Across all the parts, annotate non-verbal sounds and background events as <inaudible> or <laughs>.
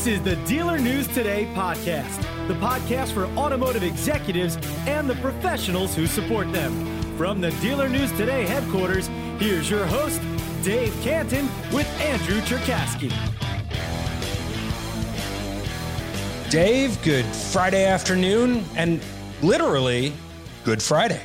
This is the Dealer News Today podcast, the podcast for automotive executives and the professionals who support them. From the Dealer News Today headquarters, here's your host, Dave Cantin, with Andrew Cherkasky. Dave, good Friday afternoon, and literally, Good Friday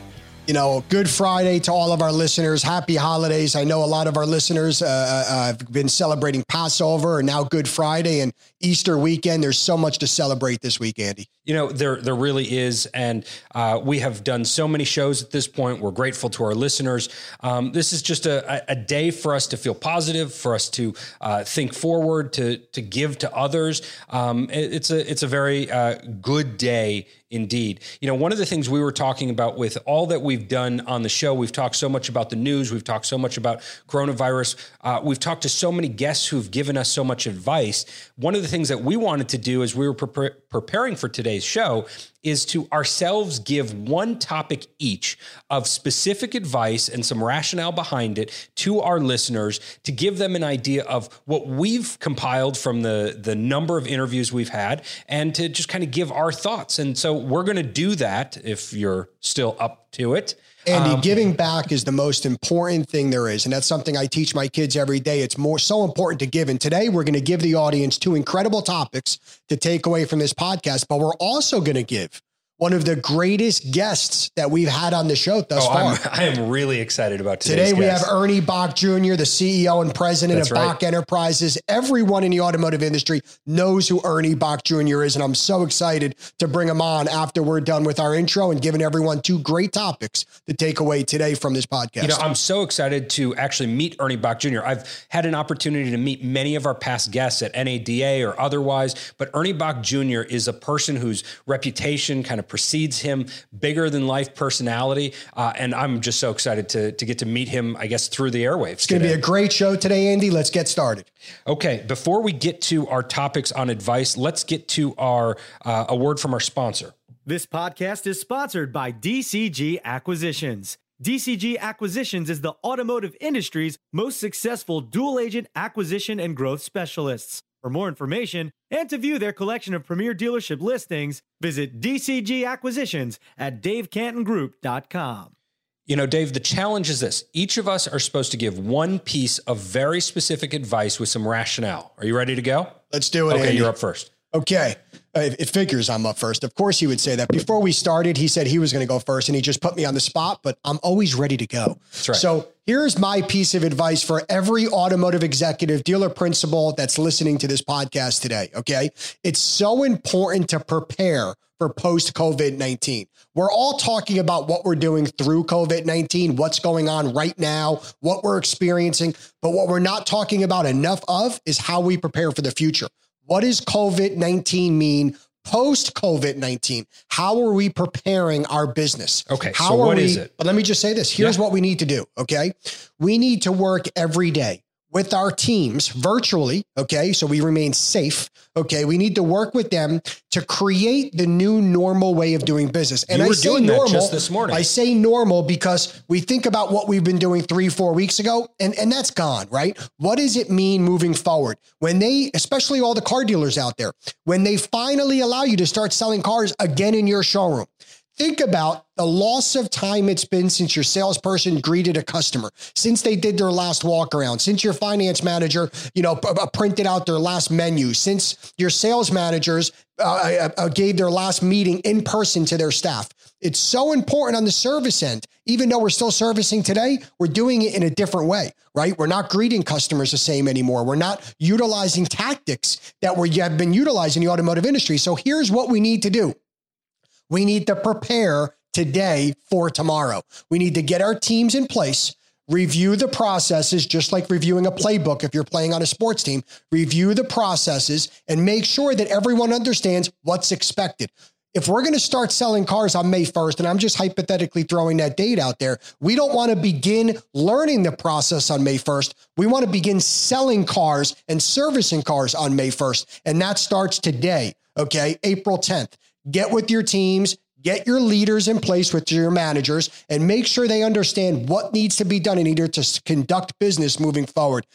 you know, Good Friday to all of our listeners. Happy holidays. I know a lot of our listeners uh, uh, have been celebrating Passover and now Good Friday and Easter weekend. There's so much to celebrate this week, Andy. You know, there there really is, and uh, we have done so many shows at this point. We're grateful to our listeners. Um, this is just a, a, day for us to feel positive, for us to uh, think forward, to to give to others. Um, it, it's a it's a very uh, good day indeed. You know, one of the things we were talking about with all that we've done on the show, we've talked so much about the news, we've talked so much about coronavirus, uh, we've talked to so many guests who've given us so much advice. One of the things that we wanted to do as we were pre- preparing for today's show is to ourselves give one topic each of specific advice and some rationale behind it to our listeners to give them an idea of what we've compiled from the, the number of interviews we've had and to just kind of give our thoughts. And so we're going to do that if you're still up to it. Andy, um, giving back is the most important thing there is. And that's something I teach my kids every day. It's more so important to give. And today we're going to give the audience two incredible topics to take away from this podcast, but we're also going to give one of the greatest guests that we've had on the show thus oh, far. I'm, <laughs> I am really excited about today. We guest. have Ernie Boch Jr., the CEO and president That's of right. Boch Enterprises. Everyone in the automotive industry knows who Ernie Boch Jr. is, and I'm so excited to bring him on after we're done with our intro and giving everyone two great topics to take away today from this podcast. You know, I'm so excited to actually meet Ernie Boch Jr. I've had an opportunity to meet many of our past guests at NADA or otherwise, but Ernie Boch Jr. is a person whose reputation kind of precedes him, bigger than life personality. Uh, and I'm just so excited to, to get to meet him, I guess, through the airwaves. It's going to be a great show today, Andy. Let's get started. Okay. Before we get to our topics on advice, let's get to our uh, a word from our sponsor. This podcast is sponsored by DCG Acquisitions. DCG Acquisitions is the automotive industry's most successful dual agent acquisition and growth specialists. For more information and to view their collection of premier dealership listings, visit DCG Acquisitions at davecantingroup.com. You know, Dave, the challenge is this. Each of us are supposed to give one piece of very specific advice with some rationale. Are you ready to go? Let's do it. Okay, Andy. you're up first. Okay. Uh, it figures I'm up first. Of course, he would say that. Before we started, he said he was going to go first and he just put me on the spot, but I'm always ready to go. That's right. So here's my piece of advice for every automotive executive, dealer principal that's listening to this podcast today. Okay. It's so important to prepare for post COVID 19. We're all talking about what we're doing through COVID 19, what's going on right now, what we're experiencing. But what we're not talking about enough of is how we prepare for the future. What does COVID 19 mean post COVID 19? How are we preparing our business? Okay. How so are what we, is it? But let me just say this here's yeah. what we need to do. Okay. We need to work every day with our teams virtually. Okay. So we remain safe. Okay. We need to work with them to create the new normal way of doing business. And I say normal just this morning. I say normal because we think about what we've been doing three, four weeks ago, and, and that's gone, right? What does it mean moving forward? When they, especially all the car dealers out there, when they finally allow you to start selling cars again in your showroom, Think about the loss of time it's been since your salesperson greeted a customer, since they did their last walk around, since your finance manager, you know, p- printed out their last menu, since your sales managers uh, uh, uh, gave their last meeting in person to their staff. It's so important on the service end. Even though we're still servicing today, we're doing it in a different way, right? We're not greeting customers the same anymore. We're not utilizing tactics that we have been utilizing in the automotive industry. So here's what we need to do we need to prepare today for tomorrow. We need to get our teams in place, review the processes, just like reviewing a playbook if you're playing on a sports team, review the processes and make sure that everyone understands what's expected. If we're going to start selling cars on May 1st, and I'm just hypothetically throwing that date out there, we don't want to begin learning the process on May 1st. We want to begin selling cars and servicing cars on May 1st. And that starts today, okay, April 10th. Get with your teams, get your leaders in place with your managers, and make sure they understand what needs to be done in order to conduct business moving forward.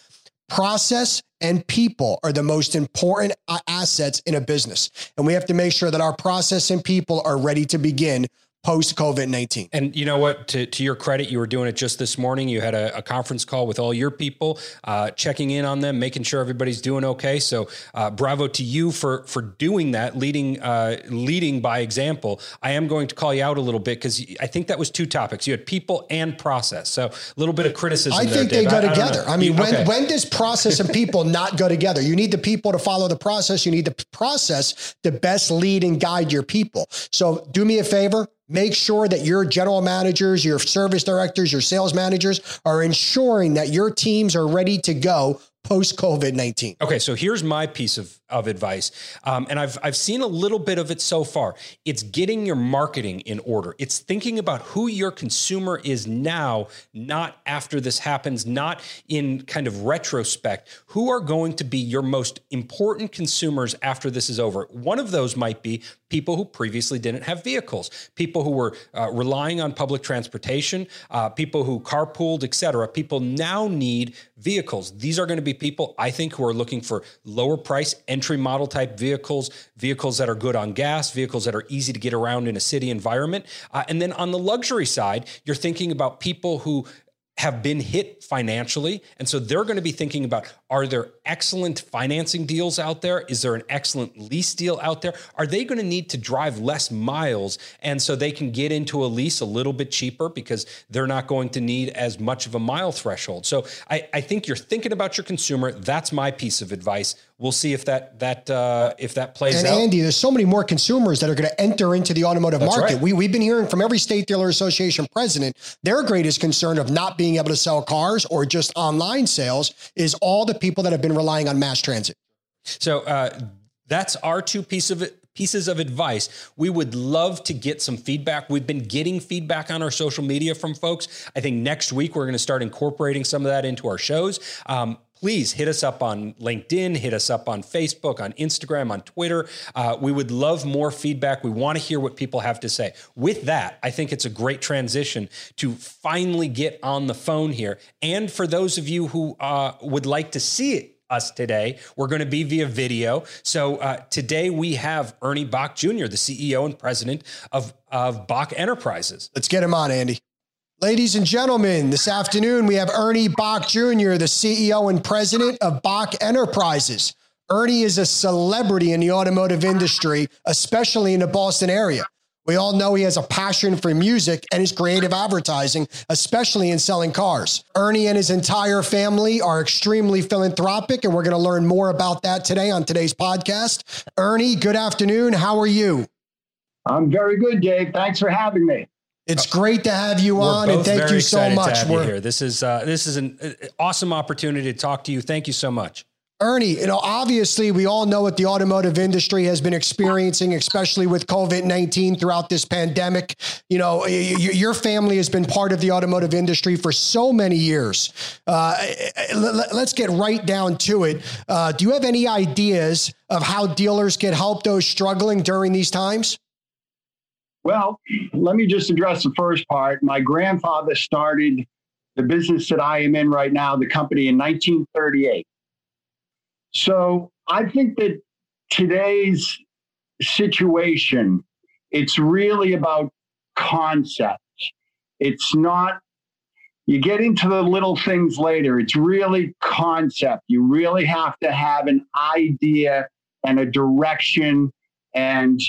Process and people are the most important uh, assets in a business. And we have to make sure that our process and people are ready to begin post COVID 19. And you know what? To, to your credit, you were doing it just this morning. You had a, a conference call with all your people, uh, checking in on them, making sure everybody's doing okay. So, uh, bravo to you for for doing that, leading uh, leading by example. I am going to call you out a little bit because I think that was two topics. You had people and process. So, a little bit of criticism. I think there, they go together. I, I mean, you, when okay. when does process and people <laughs> not go together? You need the people to follow the process. You need the process to best lead and guide your people. So, do me a favor Make sure that your general managers, your service directors, your sales managers are ensuring that your teams are ready to go post COVID 19. Okay, so here's my piece of, of advice. Um, and I've, I've seen a little bit of it so far. It's getting your marketing in order, it's thinking about who your consumer is now, not after this happens, not in kind of retrospect. Who are going to be your most important consumers after this is over? One of those might be people who previously didn't have vehicles, people who were uh, relying on public transportation, uh, people who carpooled, et cetera. People now need vehicles. These are going to be people, I think, who are looking for lower price entry model type vehicles, vehicles that are good on gas, vehicles that are easy to get around in a city environment. Uh, and then on the luxury side, you're thinking about people who have been hit financially. And so they're going to be thinking about are there excellent financing deals out there? Is there an excellent lease deal out there? Are they going to need to drive less miles? And so they can get into a lease a little bit cheaper because they're not going to need as much of a mile threshold. So I, I think you're thinking about your consumer. That's my piece of advice we'll see if that that uh, if that plays and out. Andy, there's so many more consumers that are going to enter into the automotive That's market. Right. We we've been hearing from every state dealer association president their greatest concern of not being able to sell cars or just online sales is all the people that have been relying on mass transit. So uh, that's our two piece of pieces of advice. We would love to get some feedback. We've been getting feedback on our social media from folks. I think next week we're going to start incorporating some of that into our shows. Um, please hit us up on LinkedIn, hit us up on Facebook, on Instagram, on Twitter. Uh, we would love more feedback. We want to hear what people have to say. With that, I think it's a great transition to finally get on the phone here. And for those of you who uh, would like to see it, us today. We're going to be via video. So uh, today we have Ernie Boch Jr., the CEO and president of, of Boch Enterprises. Let's get him on, Andy. Ladies and gentlemen, this afternoon we have Ernie Boch Jr., the CEO and president of Boch Enterprises. Ernie is a celebrity in the automotive industry, especially in the Boston area. We all know he has a passion for music and his creative advertising, especially in selling cars. Ernie and his entire family are extremely philanthropic, and we're going to learn more about that today on today's podcast. Ernie, good afternoon. How are you? I'm very good, Dave. Thanks for having me. It's great to have you We're on, and thank you so much. We're here. This is uh, this is an uh, awesome opportunity to talk to you. Thank you so much. Ernie, you know, obviously we all know what the automotive industry has been experiencing, especially with COVID 19 throughout this pandemic. You know, your family has been part of the automotive industry for so many years. Uh, let's get right down to it. Uh, do you have any ideas of how dealers can help those struggling during these times? Well, let me just address the first part. My grandfather started the business that I am in right now, the company, in 1938. So I think that today's situation, it's really about concept. It's not, you get into the little things later. It's really concept. You really have to have an idea and a direction and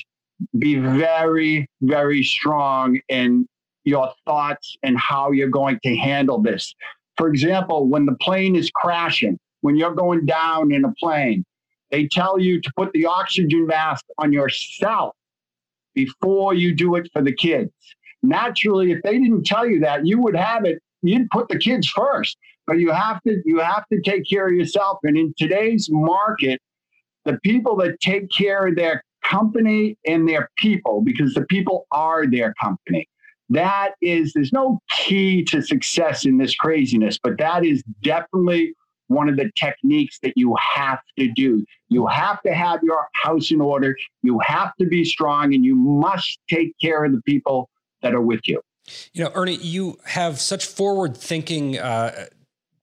be very, very strong in your thoughts and how you're going to handle this. For example, when the plane is crashing, when you're going down in a plane, they tell you to put the oxygen mask on yourself before you do it for the kids. Naturally, if they didn't tell you that, you would have it, you'd put the kids first. But you have to you have to take care of yourself. And in today's market, the people that take care of their company and their people because the people are their company. That is, there's no key to success in this craziness, but that is definitely one of the techniques that you have to do. You have to have your house in order. You have to be strong and you must take care of the people that are with you. You know, Ernie, you have such forward thinking uh,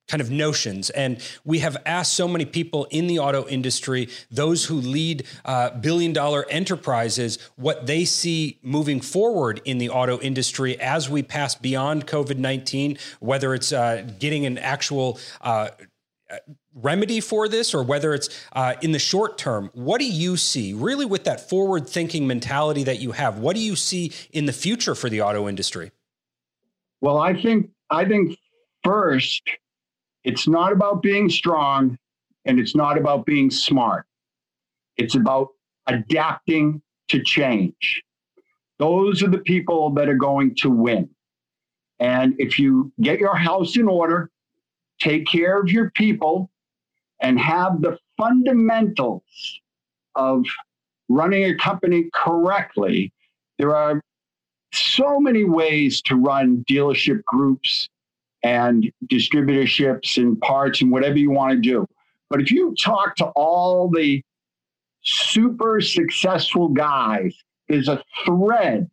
kind of notions. And we have asked so many people in the auto industry, those who lead uh, billion dollar enterprises, what they see moving forward in the auto industry as we pass beyond COVID 19, whether it's uh, getting an actual uh, remedy for this or whether it's uh, in the short term what do you see really with that forward thinking mentality that you have what do you see in the future for the auto industry well i think i think first it's not about being strong and it's not about being smart. It's about adapting to change. Those are the people that are going to win. And if you get your house in order, take care of your people, and have the fundamentals of running a company correctly, there are so many ways to run dealership groups and distributorships and parts and whatever you want to do. But if you talk to all the super successful guys, there's a thread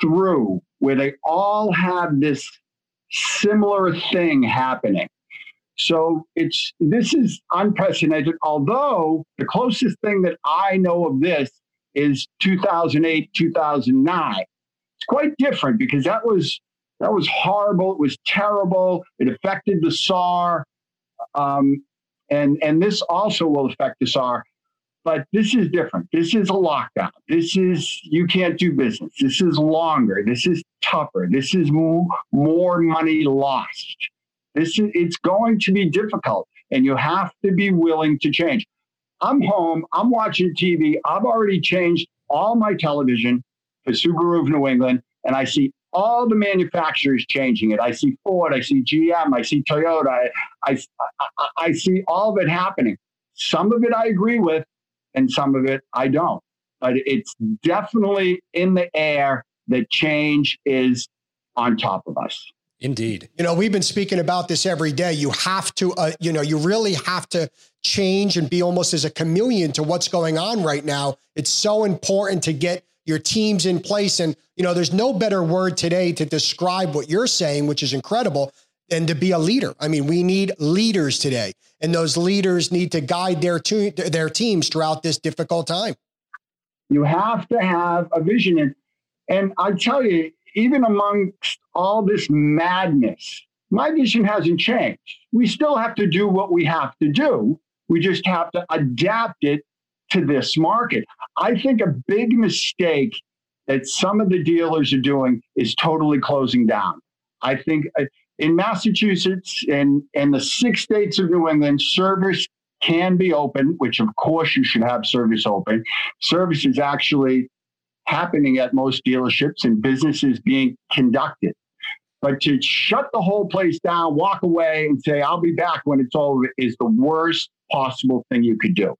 through where they all have this similar thing happening. So it's this is unprecedented. Although the closest thing that I know of this is 2008, 2009. It's quite different because that was that was horrible. It was terrible. It affected the SAAR. Um, and, and this also will affect the SAAR. But this is different. This is a lockdown. This is, you can't do business. This is longer. This is tougher. This is more, more money lost. This is, it's going to be difficult and you have to be willing to change. I'm home, I'm watching TV. I've already changed all my television for Subaru of New England, and I see all the manufacturers changing it. I see Ford, I see GM, I see Toyota, I, I, I, I see all of it happening. Some of it I agree with, and some of it I don't. But it's definitely in the air that change is on top of us. Indeed. You know, we've been speaking about this every day. You have to, uh, you know, you really have to change and be almost as a chameleon to what's going on right now. It's so important to get your teams in place. And, you know, there's no better word today to describe what you're saying, which is incredible, than to be a leader. I mean, we need leaders today, and those leaders need to guide their, to, their teams throughout this difficult time. You have to have a vision. And, and I tell you, even amongst all this madness, my vision hasn't changed. We still have to do what we have to do. We just have to adapt it to this market. I think a big mistake that some of the dealers are doing is totally closing down. I think uh, in Massachusetts and, and the six states of New England, service can be open, which of course you should have service open. Service is actually happening at most dealerships and businesses being conducted. But to shut the whole place down, walk away, and say, I'll be back when it's over is the worst possible thing you could do.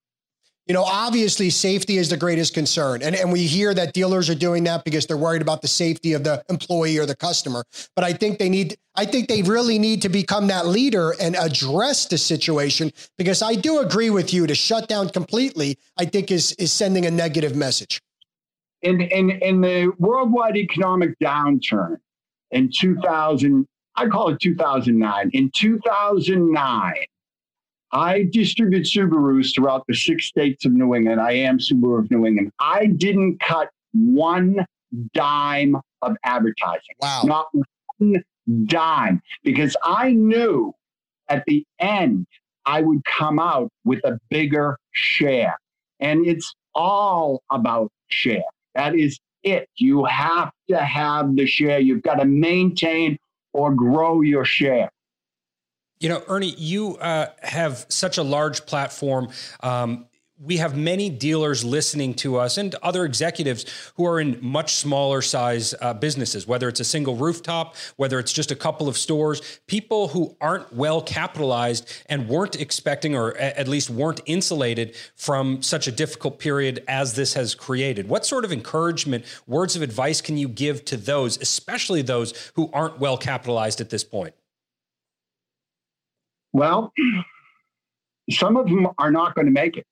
You know, obviously safety is the greatest concern. And, and we hear that dealers are doing that because they're worried about the safety of the employee or the customer. But I think they need, I think they really need to become that leader and address the situation because I do agree with you to shut down completely, I think is, is sending a negative message. In, in, in the worldwide economic downturn in 2000, I call it 2009. In 2009, I distribute Subarus throughout the six states of New England. I am Subaru of New England. I didn't cut one dime of advertising. Wow. Not one dime. Because I knew at the end I would come out with a bigger share. And it's all about share. That is it. You have to have the share. You've got to maintain or grow your share. You know, Ernie, you uh, have such a large platform. Um, we have many dealers listening to us and other executives who are in much smaller size uh, businesses, whether it's a single rooftop, whether it's just a couple of stores, people who aren't well capitalized and weren't expecting or at least weren't insulated from such a difficult period as this has created. What sort of encouragement, words of advice can you give to those, especially those who aren't well capitalized at this point? Well, <clears throat> some of them are not going to make it.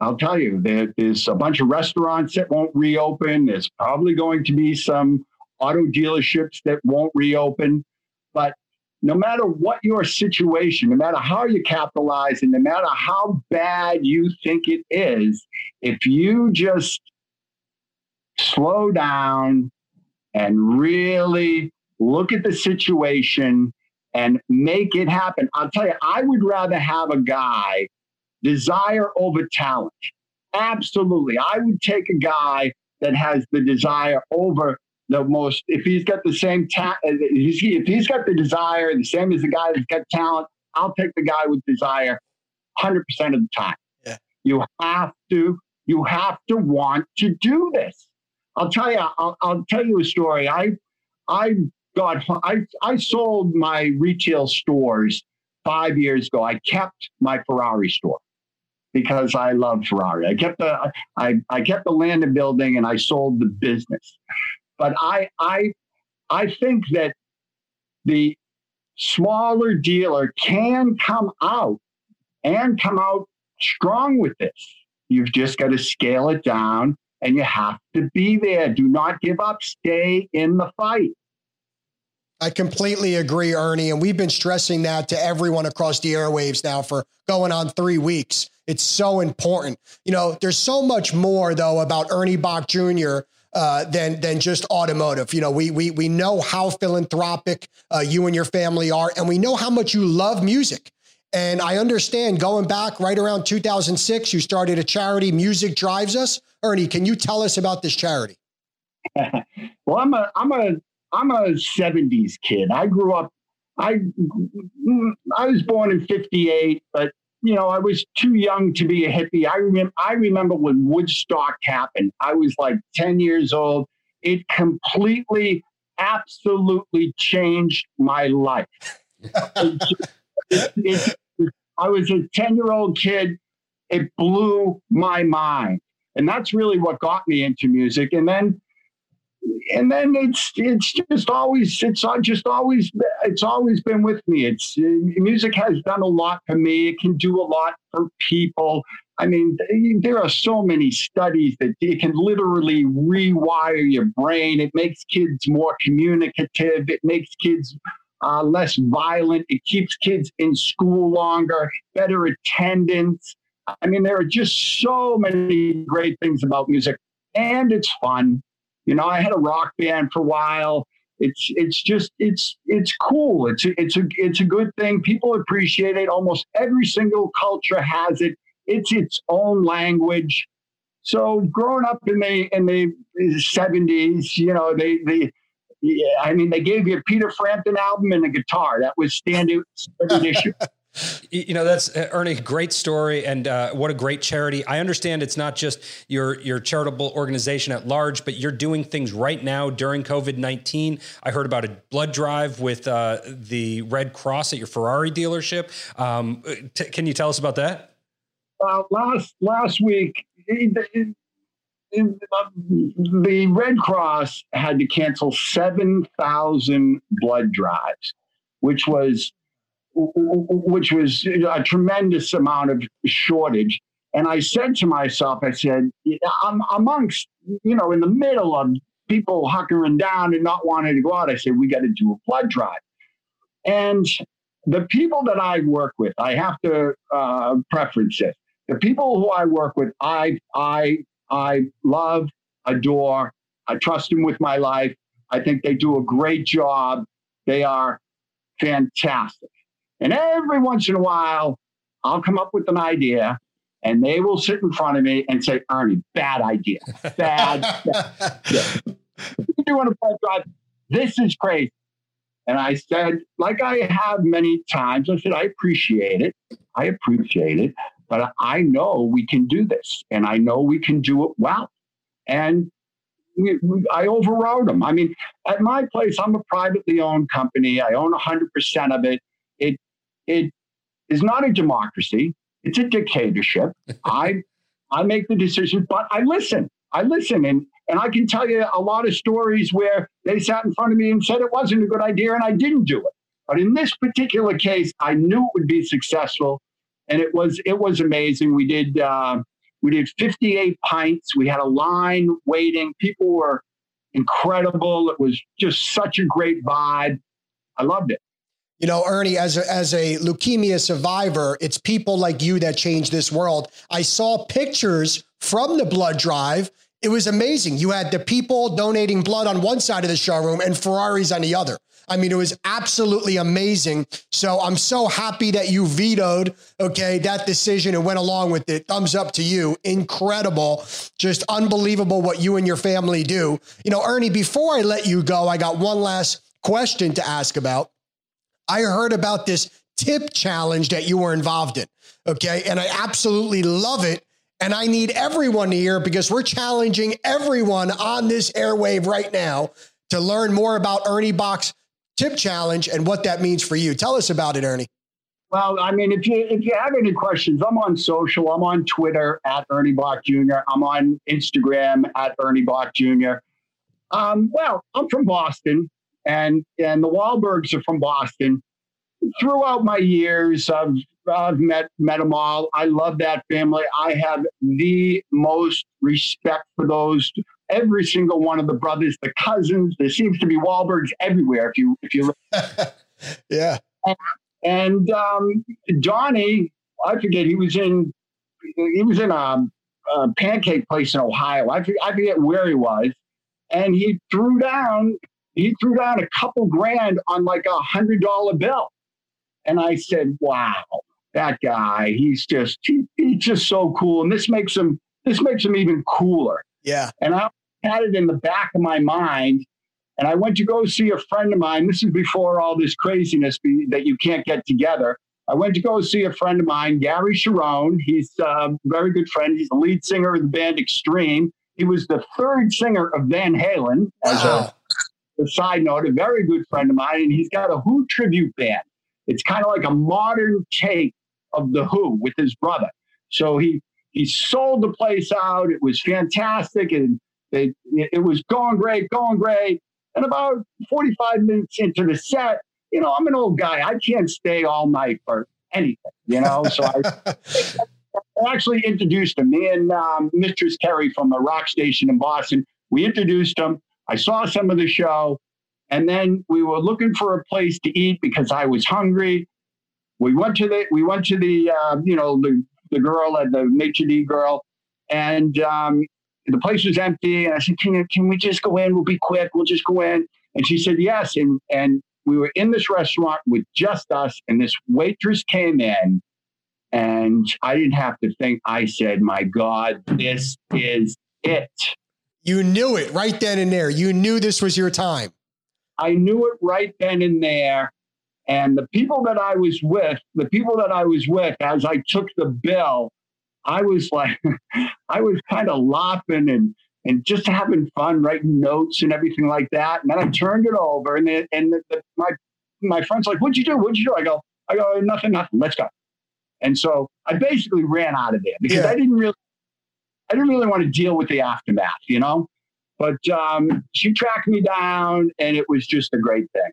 I'll tell you, there, there's a bunch of restaurants that won't reopen. There's probably going to be some auto dealerships that won't reopen. But no matter what your situation, no matter how you capitalize, and no matter how bad you think it is, if you just slow down and really look at the situation and make it happen. I'll tell you, I would rather have a guy desire over talent. Absolutely. I would take a guy that has the desire over the most, if he's got the same talent, uh, if he's got the desire, the same as the guy that's got talent, I'll take the guy with desire 100% of the time. Yeah. You have to, you have to want to do this. I'll tell you, I'll, I'll tell you a story. I, I got, I, I sold my retail stores five years ago. I kept my Ferrari store because I love Ferrari. I kept the, I, I kept the land and building and I sold the business. But I, I, I think that the smaller dealer can come out and come out strong with this. You've just got to scale it down and you have to be there. Do not give up. Stay in the fight. I completely agree, Ernie. And we've been stressing that to everyone across the airwaves now for going on three weeks. It's so important. You know, there's so much more, though, about Ernie Boch Jr. Uh, than than just automotive. You know, we we we know how philanthropic uh, you and your family are, and we know how much you love music. And I understand going back right around 2006, you started a charity, Music Drives Us. Ernie, can you tell us about this charity? <laughs> well, I'm a I'm a I'm a 70s kid. I grew up I I was born in 58, but you know, I was too young to be a hippie. I remember I remember when Woodstock happened. I was like 10 years old. It completely absolutely changed my life. <laughs> it, it, I was a 10 year old kid. It blew my mind. And that's really what got me into music. And then, and then it's it's just always it's just always it's always been with me. It's music has done a lot for me. It can do a lot for people. I mean, there are so many studies that it can literally rewire your brain. It makes kids more communicative. It makes kids uh, less violent. It keeps kids in school longer, better attendance. I mean, there are just so many great things about music, and it's fun. You know, I had a rock band for a while. It's it's just it's it's cool. It's a, it's a it's a good thing. People appreciate it. Almost every single culture has it. It's its own language. So growing up in the in the seventies, you know, they they yeah, I mean, they gave you a Peter Frampton album and a guitar. That was standard, standard <laughs> issue. You know, that's uh, Ernie, great story, and uh, what a great charity. I understand it's not just your your charitable organization at large, but you're doing things right now during COVID nineteen. I heard about a blood drive with uh, the Red Cross at your Ferrari dealership. Um, t- can you tell us about that? Well, last last week, the Red Cross had to cancel 7,000 blood drives, which was which was a tremendous amount of shortage. And I said to myself, I said, I'm amongst, you know, in the middle of people hunkering down and not wanting to go out, I said, we got to do a blood drive. And the people that I work with, I have to uh, preference it. The people who I work with, I I I love, adore. I trust them with my life. I think they do a great job. They are fantastic. And every once in a while, I'll come up with an idea and they will sit in front of me and say, Ernie, bad idea. Bad. <laughs> bad. You want to drive? This is crazy. And I said, like I have many times, I said, I appreciate it. I appreciate it. But I know we can do this, and I know we can do it well. And we, we, I overrode them. I mean, at my place, I'm a privately owned company. I own 100% of it. It is not a democracy. It's a dictatorship. <laughs> I I make the decision, but I listen. I listen, and and I can tell you a lot of stories where they sat in front of me and said it wasn't a good idea, and I didn't do it. But in this particular case, I knew it would be successful, and it was it was amazing. We did uh, we did 58 pints. We had a line waiting. People were incredible. It was just such a great vibe. I loved it. You know, Ernie, as a, as a leukemia survivor, it's people like you that change this world. I saw pictures from the blood drive. It was amazing. You had the people donating blood on one side of the showroom and Ferraris on the other. I mean, it was absolutely amazing. So I'm so happy that you vetoed, okay, that decision and went along with it. Thumbs up to you. Incredible. Just unbelievable what you and your family do. You know, Ernie, before I let you go, I got one last question to ask about. I heard about this tip challenge that you were involved in. Okay. And I absolutely love it. And I need everyone to hear because we're challenging everyone on this airwave right now to learn more about Ernie Boch's tip challenge and what that means for you. Tell us about it, Ernie. Well, I mean, if you if you have any questions, I'm on social. I'm on Twitter at Ernie Boch Jr. I'm on Instagram at Ernie Boch Jr. Um, well, I'm from Boston and and the Wahlbergs are from Boston. Throughout my years, I've I've met met them all. I love that family. I have the most respect for those. Every single one of the brothers, the cousins. There seems to be Wahlbergs everywhere. If you if you <laughs> yeah. And, and um, Johnny, I forget he was in he was in a, a pancake place in Ohio. I forget, I forget where he was, and he threw down he threw down a couple grand on like a hundred dollar bill. And I said, wow, that guy, he's just, he, he's just so cool. And this makes him, this makes him even cooler. Yeah. And I had it in the back of my mind. And I went to go see a friend of mine. This is before all this craziness be, that you can't get together. I went to go see a friend of mine, Gary Cherone. He's a very good friend. He's the lead singer of the band Extreme. He was the third singer of Van Halen as a a side note, a very good friend of mine, and he's got a Who tribute band. It's kind of like a modern take of the Who with his brother. So he he sold the place out. It was fantastic, and it, it was going great, going great. And about 45 minutes into the set, you know, I'm an old guy. I can't stay all night for anything, you know. So I, I <laughs> actually introduced him. Me and um, Mistress Carrie from a rock station in Boston. We introduced him. I saw some of the show, and then we were looking for a place to eat because I was hungry. We went to the we went to the uh, you know the the girl at the maitre d girl, and um, the place was empty. And I said, "Can you, can we just go in? We'll be quick. We'll just go in." And she said, "Yes." And and we were in this restaurant with just us, and this waitress came in, and I didn't have to think. I said, "My God, this is it." You knew it right then and there. You knew this was your time. I knew it right then and there. And the people that I was with, the people that I was with, as I took the bill, I was like, <laughs> I was kind of laughing and and just having fun, writing notes and everything like that. And then I turned it over, and the, and the, the, my my friend's like, "What'd you do? What'd you do?" I go, "I go, nothing, nothing. Let's go." And so I basically ran out of there because yeah. I didn't really I didn't really want to deal with the aftermath, you know? But um, she tracked me down and it was just a great thing.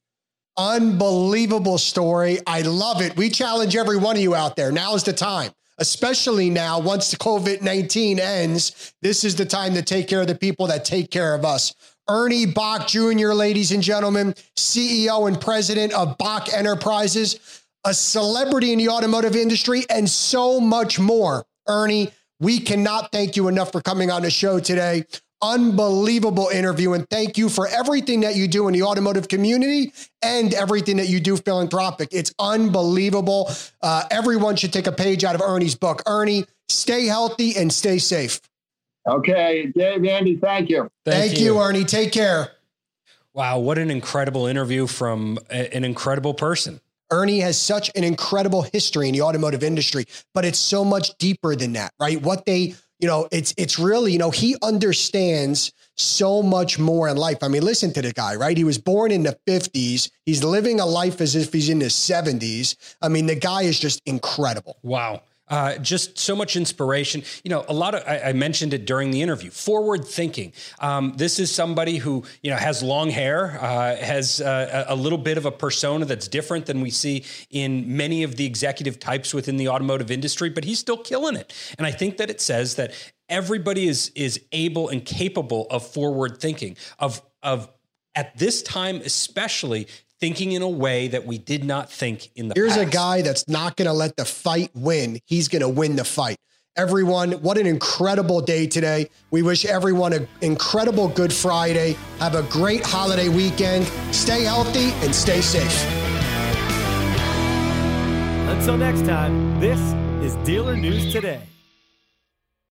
Unbelievable story. I love it. We challenge every one of you out there. Now is the time, especially now, once the COVID 19 ends. This is the time to take care of the people that take care of us. Ernie Boch Jr., ladies and gentlemen, CEO and president of Boch Enterprises, a celebrity in the automotive industry, and so much more. Ernie, we cannot thank you enough for coming on the show today. Unbelievable interview. And thank you for everything that you do in the automotive community and everything that you do philanthropic. It's unbelievable. Uh, everyone should take a page out of Ernie's book. Ernie, stay healthy and stay safe. Okay. Dave, Andy, thank you. Thank, thank you. you, Ernie. Take care. Wow. What an incredible interview from a, an incredible person. Ernie has such an incredible history in the automotive industry, but it's so much deeper than that, right? What they, you know, it's it's really, you know, he understands so much more in life. I mean, listen to the guy, right? He was born in the 50s. He's living a life as if he's in his 70s. I mean, the guy is just incredible. Wow. Uh, just so much inspiration. You know, a lot of I, I mentioned it during the interview. Forward thinking. Um, this is somebody who you know has long hair, uh, has uh, a little bit of a persona that's different than we see in many of the executive types within the automotive industry. But he's still killing it, and I think that it says that everybody is is able and capable of forward thinking of of at this time especially thinking in a way that we did not think in the Here's past. a guy that's not going to let the fight win. He's going to win the fight. Everyone, what an incredible day today. We wish everyone an incredible Good Friday. Have a great holiday weekend. Stay healthy and stay safe. Until next time, this is Dealer News Today.